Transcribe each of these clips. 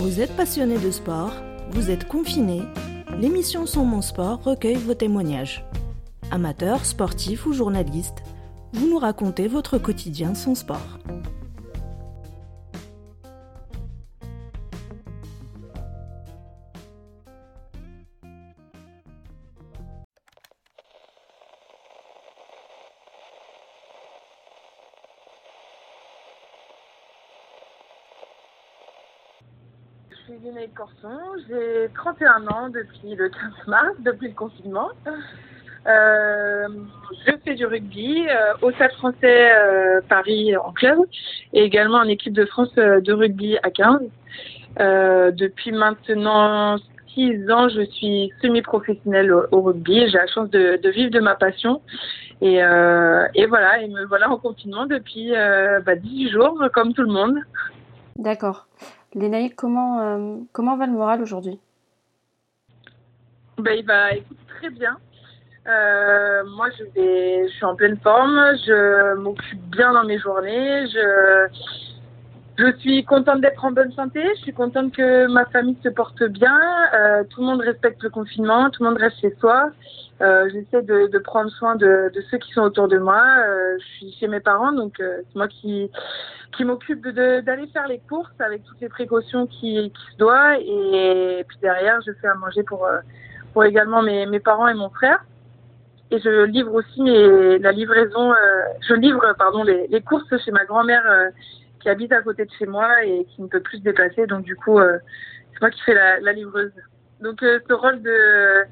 Vous êtes passionné de sport, vous êtes confiné, l'émission Sans mon sport recueille vos témoignages. Amateurs, sportifs ou journalistes, vous nous racontez votre quotidien sans sport. Suis Linaï Corson, j'ai 31 ans depuis le 15 mars, depuis le confinement. Euh, je fais du rugby euh, au Stade français euh, Paris en club et également en équipe de France de rugby à 15. Euh, depuis maintenant 6 ans, je suis semi-professionnelle au, au rugby. J'ai la chance de, de, vivre de ma passion. Et, et, voilà, et me voilà en confinement depuis bah, 18 jours, comme tout le monde. D'accord. Lénaïque, comment, comment va le moral aujourd'hui? Ben, Il va écoute, très bien. Euh, moi, je, vais, je suis en pleine forme, je m'occupe bien dans mes journées, je, je suis contente d'être en bonne santé, je suis contente que ma famille se porte bien, euh, tout le monde respecte le confinement, tout le monde reste chez soi. Euh, J'essaie de, prendre soin de, ceux qui sont autour de moi. Euh, je suis chez mes parents, donc c'est moi qui, m'occupe d'aller faire les courses avec toutes les précautions qui, se doivent. Et, puis derrière, je fais à manger pour, également mes, parents et mon frère et je livre aussi la livraison, je livre pardon les, les, courses chez ma grand-mère qui habite à côté de chez moi et qui ne peut plus se déplacer. Donc du coup, euh, c'est moi qui fais la, la livreuse. Donc ce rôle de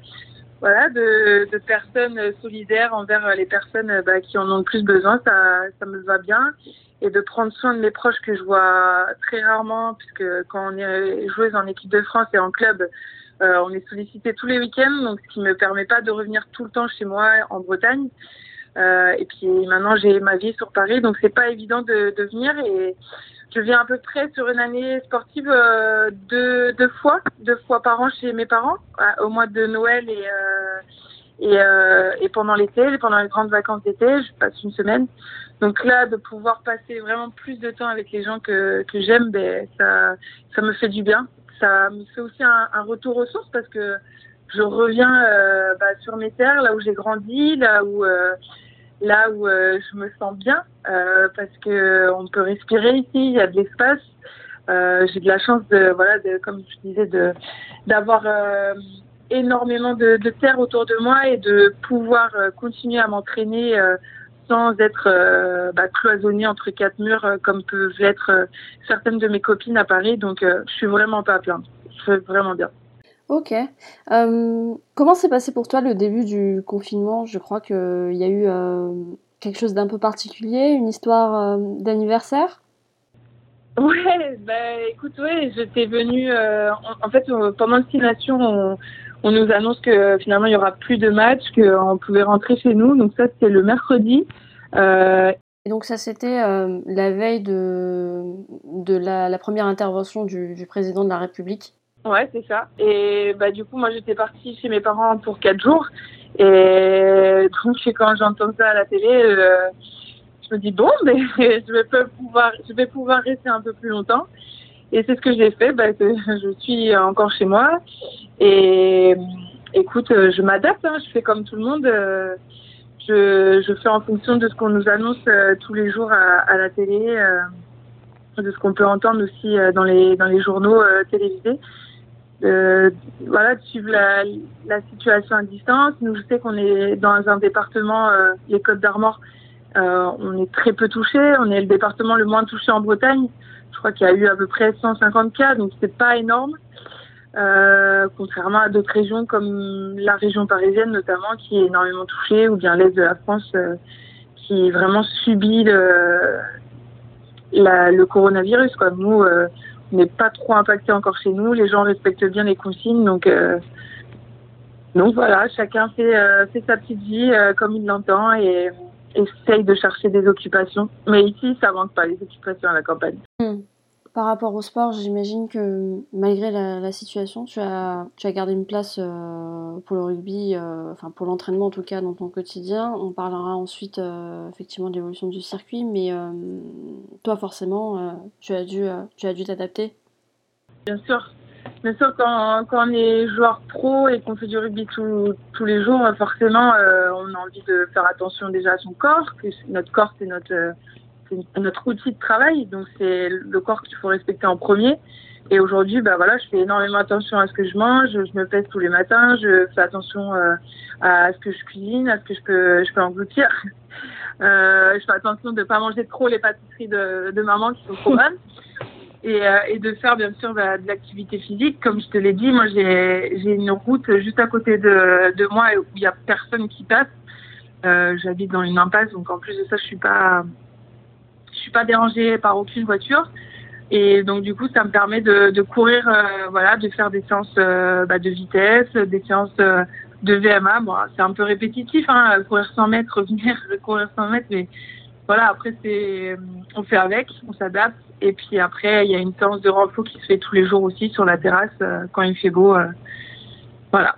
voilà de, de personne solidaire envers les personnes bah, qui en ont le plus besoin, ça, ça me va bien. Et de prendre soin de mes proches que je vois très rarement, puisque quand on est joueuse en équipe de France et en club, euh, on est sollicité tous les week-ends, donc ce qui me permet pas de revenir tout le temps chez moi en Bretagne. Euh, et puis maintenant j'ai ma vie sur Paris, donc c'est pas évident de, de, venir. Et je viens à peu près sur une année sportive euh, deux, deux fois, deux fois par an chez mes parents, au mois de Noël et et, et pendant l'été, pendant les grandes vacances d'été, je passe une semaine. Donc là, de pouvoir passer vraiment plus de temps avec les gens que, que j'aime, ben, ça, ça me fait du bien ça me fait aussi un, un, retour aux sources parce que je reviens euh, bah, sur mes terres, là où j'ai grandi, là où euh, là où euh, je me sens bien, parce que on peut respirer ici, il y a de l'espace. j'ai de la chance de voilà, de, comme je disais, de d'avoir énormément de, de, terre autour de moi et de pouvoir continuer à m'entraîner sans être euh, bah, cloisonnée entre quatre murs euh, comme peuvent l'être euh, certaines de mes copines à Paris. Donc, je suis vraiment pas à plaindre. Je fais vraiment bien. Ok. Euh, comment s'est passé pour toi le début du confinement? Je crois qu'il y a eu euh, quelque chose d'un peu particulier, une histoire euh, d'anniversaire? Ouais, bah écoute, ouais, j'étais venue. En, en, fait, pendant Nations, on, on, nous annonce que finalement il y aura plus de matchs, qu'on pouvait rentrer chez nous. Donc ça, c'était le mercredi. Et donc ça, c'était la veille de, de la, la première intervention du, du président de la République? Ouais, c'est ça. Et bah du coup, moi j'étais partie chez mes parents pour quatre jours. Et donc quand j'entends ça à la télé, euh, je me dis bon, mais je vais pouvoir, je vais pouvoir rester un peu plus longtemps. Et c'est ce que j'ai fait. Bah, je suis encore chez moi. Et écoute, je m'adapte. Hein, je fais comme tout le monde. Je, je fais en fonction de ce qu'on nous annonce euh, tous les jours à, à la télé, euh, de ce qu'on peut entendre aussi dans les dans les journaux télévisés de, voilà, de suivre la, la, situation à distance. Nous, je sais qu'on est dans un département, euh, les Côtes d'Armor, euh, on est très peu touché. On est le département le moins touché en Bretagne. Je crois qu'il y a eu à peu près 150 cas, donc c'est pas énorme. Euh, contrairement à d'autres régions comme la région parisienne notamment, qui est énormément touchée, ou bien l'est de la France, euh, qui vraiment subit le, la, le coronavirus. Quoi. Nous, euh, n'est pas trop impacté encore chez nous. Les gens respectent bien les consignes, donc euh, donc voilà, chacun fait euh, sa petite vie euh, comme il l'entend et essaye de chercher des occupations. Mais ici, ça manque pas les occupations à la campagne. Par rapport au sport, j'imagine que malgré la, situation, tu as, tu as gardé une place euh, pour le rugby, euh, enfin pour l'entraînement en tout cas dans ton quotidien. On parlera ensuite euh, effectivement de l'évolution du circuit, mais toi forcément, tu as dû, tu t'adapter. Bien sûr. Bien sûr, quand, on est joueur pro et qu'on fait du rugby tous les jours, forcément, on a envie de faire attention déjà à son corps, que notre corps, c'est notre, notre outil de travail, donc c'est le corps qu'il faut respecter en premier. Et aujourd'hui, bah voilà, je fais énormément attention à ce que je mange, je me pèse tous les matins, je fais attention euh, à ce que je cuisine, à ce que je peux, je peux engloutir. Euh, je fais attention de ne pas manger trop les pâtisseries de, de maman qui sont trop bonnes. Et, euh, et, de faire bien sûr bah, de, l'activité physique. Comme je te l'ai dit, moi j'ai une route juste à côté de, de moi où il y a personne qui passe. J'habite dans une impasse, donc en plus de ça, je suis pas, je suis pas dérangée par aucune voiture. Et donc du coup, ça me permet de, courir, euh, voilà, de faire des séances euh, bah, de vitesse, des séances euh, de VMA. Bon, c'est un peu répétitif, hein, courir 100 mètres, revenir, courir 100 mètres, mais voilà, après c'est, on fait avec, on s'adapte. Et puis après, il y a une séance de renfort qui se fait tous les jours aussi sur la terrasse quand il fait beau. voilà.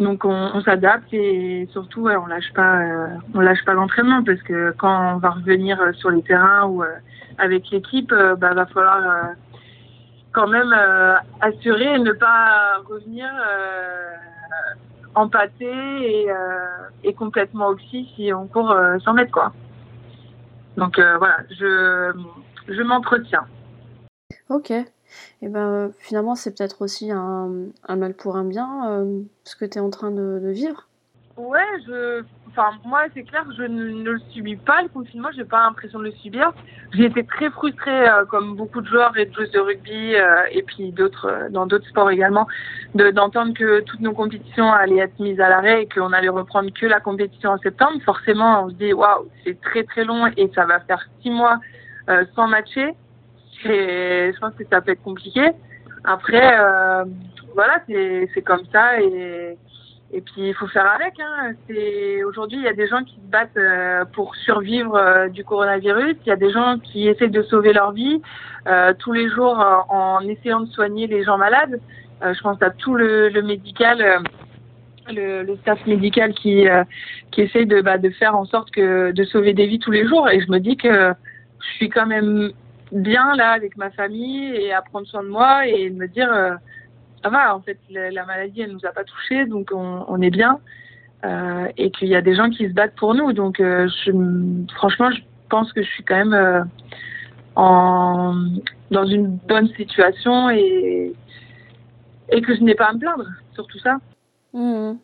Donc on, on s'adapte et surtout on lâche pas, on lâche pas l'entraînement parce que quand on va revenir sur les terrains ou avec l'équipe, euh, bah, va falloir euh, quand même euh, assurer et ne pas revenir empâté et, et, complètement oxy si on court 100 mètres quoi. Donc voilà, je, je m'entretiens. Ok. Et ben finalement c'est peut-être aussi un, un, mal pour un bien ce que tu es en train de, vivre. Ouais, je enfin moi c'est clair je ne, le subis pas le confinement j'ai pas l'impression de le subir. J'ai été très frustrée euh, comme beaucoup de joueurs et de joueuses de rugby euh, et puis d'autres euh, dans d'autres sports également de d'entendre que toutes nos compétitions allaient être mises à l'arrêt et qu'on allait reprendre que la compétition en septembre. Forcément on se dit waouh c'est très très long et ça va faire six mois sans matcher et je pense que ça peut être compliqué après voilà c'est comme ça et et puis il faut faire avec. Hein. Aujourd'hui il y a des gens qui se battent euh, pour survivre euh, du coronavirus. Il y a des gens qui essaient de sauver leur vie euh, tous les jours en essayant de soigner les gens malades. je pense à tout le, médical. Le, le, staff médical qui qui essaye de bah, de faire en sorte que de sauver des vies tous les jours et je me dis que je suis quand même bien là avec ma famille et à prendre soin de moi et de me dire ça va, en fait, la, maladie, elle nous a pas touchés, donc on, est bien. Euh, et qu'il y a des gens qui se battent pour nous. Donc, euh, franchement, je pense que je suis quand même euh, en, dans une bonne situation et, et que je n'ai pas à me plaindre sur tout ça. Mmh.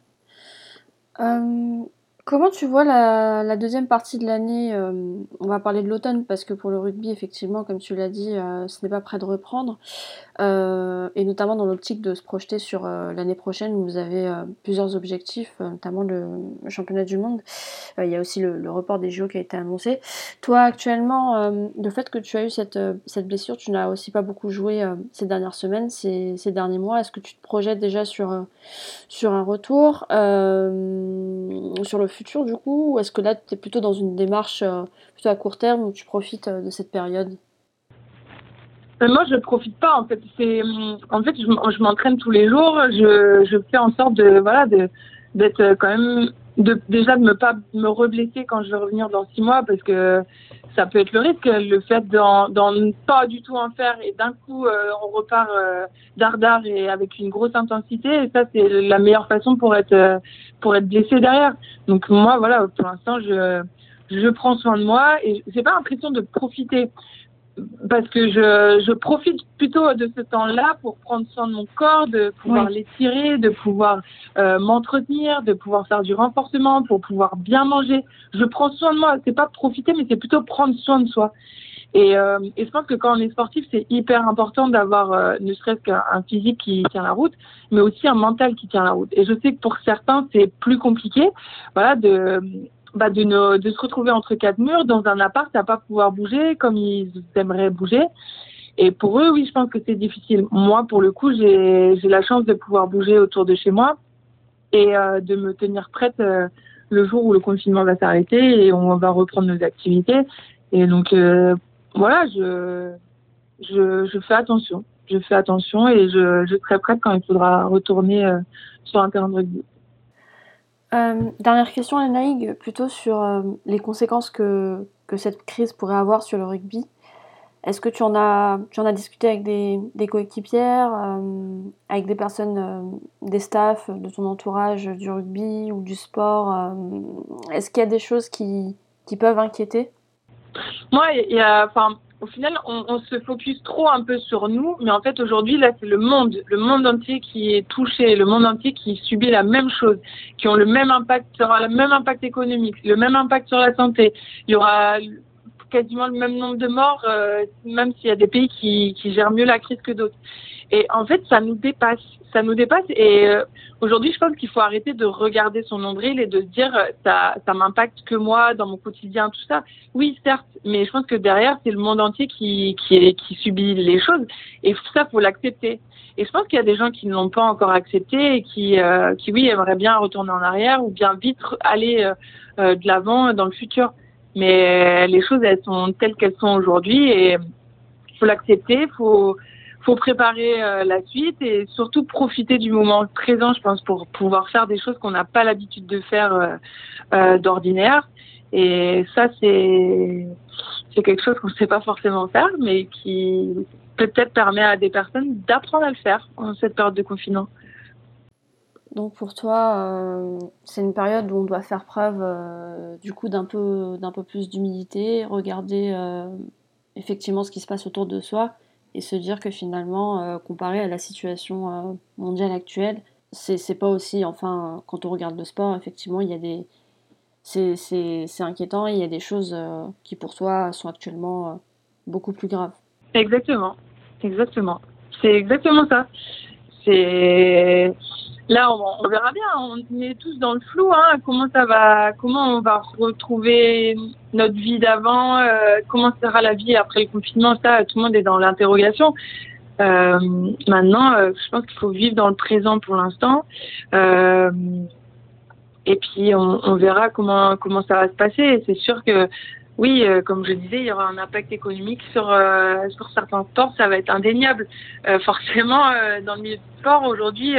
Comment tu vois la, deuxième partie de l'année euh, On va parler de l'automne parce que pour le rugby, effectivement, comme tu l'as dit, euh, ce n'est pas prêt de reprendre. Euh, et notamment dans l'optique de se projeter sur l'année prochaine où vous avez plusieurs objectifs, notamment le, championnat du monde. il y a aussi le, report des JO qui a été annoncé. Toi, actuellement, le fait que tu as eu cette, blessure, tu n'as aussi pas beaucoup joué ces dernières semaines, ces, derniers mois. Est-ce que tu te projettes déjà sur, un retour, sur le futur du coup? Ou est-ce que là, tu es plutôt dans une démarche euh, plutôt à court terme où tu profites euh, de cette période? Euh, moi, je profite pas. En fait, c'est en fait, je, m'entraîne tous les jours. Je, je fais en sorte de voilà de d'être quand même de déjà de me pas me reblesser quand je vais revenir dans six mois parce que ça peut être le risque le fait d'en pas du tout en faire et d'un coup on repart euh, dardard et avec une grosse intensité et ça c'est la meilleure façon pour être pour être blessé derrière. Donc moi, voilà, pour l'instant, je, je prends soin de moi et j'ai pas l'impression de profiter parce que je, je profite plutôt de ce temps-là pour prendre soin de mon corps, de pouvoir l'étirer, de pouvoir euh, m'entretenir, de pouvoir faire du renforcement, pour pouvoir bien manger. Je prends soin de moi. C'est pas profiter, mais c'est plutôt prendre soin de soi. Et, euh, et, je pense que quand on est sportif, c'est hyper important d'avoir euh, ne serait-ce qu'un physique qui tient la route, mais aussi un mental qui tient la route. Et je sais que pour certains, c'est plus compliqué, voilà, de bah de, ne, de se retrouver entre quatre murs dans un appart à pas pouvoir bouger comme ils aimeraient bouger. Et pour eux, oui, je pense que c'est difficile. Moi, pour le coup, j'ai la chance de pouvoir bouger autour de chez moi et euh, de me tenir prête euh, le jour où le confinement va s'arrêter et on va reprendre nos activités. Et donc, euh, voilà, je, je, fais attention. Je fais attention et je, je serai prête quand il faudra retourner euh, sur un terrain de rugby. Euh, dernière question, Anaïg, plutôt sur euh, les conséquences que, que cette crise pourrait avoir sur le rugby. Est-ce que tu en as, tu en as discuté avec des, coéquipières, euh, avec des personnes, des staffs de ton entourage du rugby ou du sport Est-ce qu'il y a des choses qui, qui peuvent inquiéter? Moi, il au final, on, se focus trop un peu sur nous, mais en fait, aujourd'hui, là, c'est le monde, le monde entier qui est touché, le monde entier qui subit la même chose, qui ont le même impact, aura le même impact économique, le même impact sur la santé. Il y aura quasiment le même nombre de morts, euh, même s'il y a des pays qui, gèrent mieux la crise que d'autres. Et en fait, ça nous dépasse. Ça nous dépasse. Et euh, aujourd'hui, je pense qu'il faut arrêter de regarder son nombril et de se dire euh, ça, ça m'impacte que moi dans mon quotidien, tout ça. Oui, certes, mais je pense que derrière, c'est le monde entier qui, subit les choses. Et ça, faut l'accepter. Et je pense qu'il y a des gens qui ne l'ont pas encore accepté et qui, oui, aimeraient bien retourner en arrière ou bien vite aller de l'avant dans le futur. Mais les choses, elles sont telles qu'elles sont aujourd'hui et faut l'accepter, faut, faut préparer euh, la suite et surtout profiter du moment présent, je pense, pour pouvoir faire des choses qu'on n'a pas l'habitude de faire euh, euh, d'ordinaire. Et ça, c'est c'est quelque chose qu'on ne sait pas forcément faire, mais qui peut-être permet à des personnes d'apprendre à le faire en cette période de confinement. Donc pour toi, euh, c'est une période où on doit faire preuve euh, du coup d'un peu, d'un peu plus d'humilité, regarder euh, effectivement ce qui se passe autour de soi et se dire que finalement, comparé à la situation mondiale actuelle, c'est, pas aussi, enfin, quand on regarde le sport, effectivement, il y a des. C'est, inquiétant il y a des choses qui pour toi sont actuellement beaucoup plus graves. Exactement, exactement. C'est exactement ça. C'est là, on, verra bien. On est tous dans le flou. Hein. Comment ça va Comment on va retrouver notre vie d'avant euh, Comment sera la vie après le confinement Ça, tout le monde est dans l'interrogation. Euh, maintenant, euh, je pense qu'il faut vivre dans le présent pour l'instant. Et puis, on, verra comment comment ça va se passer. C'est sûr que oui, comme je disais, il y aura un impact économique sur sur certains sports, ça va être indéniable. Forcément, dans le milieu du sport aujourd'hui,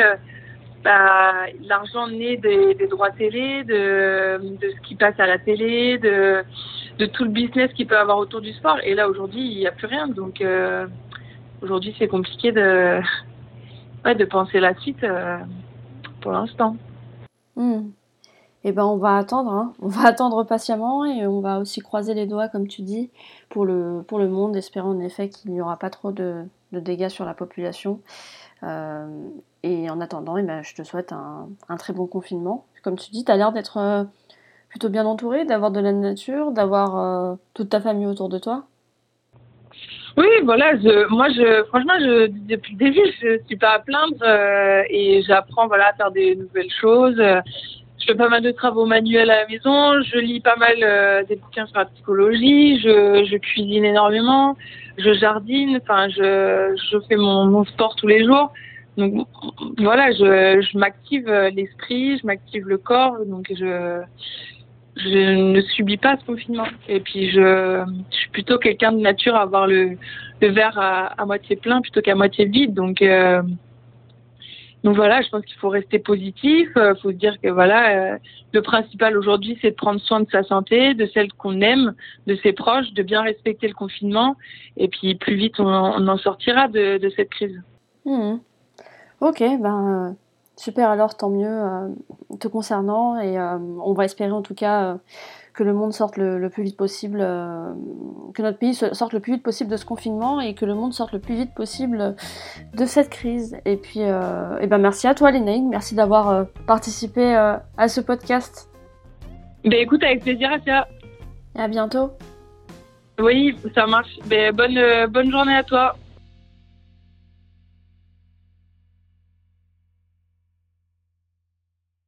bah, l'argent naît des, droits télé, de, ce qui passe à la télé, de tout le business qu'il peut avoir autour du sport. Et là aujourd'hui, il n'y a plus rien. Donc euh, aujourd'hui, c'est compliqué de de penser la suite pour l'instant. Mmh. Eh ben, on va attendre, hein. on va attendre patiemment et on va aussi croiser les doigts, comme tu dis, pour le, pour le monde, espérant en effet qu'il n'y aura pas trop de, dégâts sur la population. Euh, et en attendant, eh ben, je te souhaite un, très bon confinement. Comme tu dis, tu as l'air d'être euh, plutôt bien entouré, d'avoir de la nature, d'avoir euh, toute ta famille autour de toi. Oui, voilà, moi, je, franchement, depuis le début, je suis pas à plaindre et j'apprends voilà, à faire des nouvelles choses je fais pas mal de travaux manuels à la maison, je lis pas mal euh, des bouquins sur la psychologie, je, cuisine énormément, je jardine, enfin je, fais mon, sport tous les jours. Donc voilà, je, m'active l'esprit, je m'active le corps, donc je ne subis pas ce confinement. Et puis je, suis plutôt quelqu'un de nature à avoir le, verre à, à moitié plein plutôt qu'à moitié vide. Donc euh, donc voilà, je pense qu'il faut rester positif. Il euh, faut se dire que voilà, euh, le principal aujourd'hui, c'est de prendre soin de sa santé, de celle qu'on aime, de ses proches, de bien respecter le confinement. Et puis plus vite, on, en sortira de, cette crise. Mmh. Ok, ben super. Alors tant mieux euh, te concernant et euh, on va espérer en tout cas que le monde sorte le, le plus vite possible, euh, que notre pays sorte le plus vite possible de ce confinement et que le monde sorte le plus vite possible de cette crise. Et puis, euh, et ben merci à toi, Lénaïne, merci d'avoir euh, participé à ce podcast. Ben écoute, avec plaisir, Asia. Et à bientôt. Oui, ça marche. Ben, bonne, bonne journée à toi.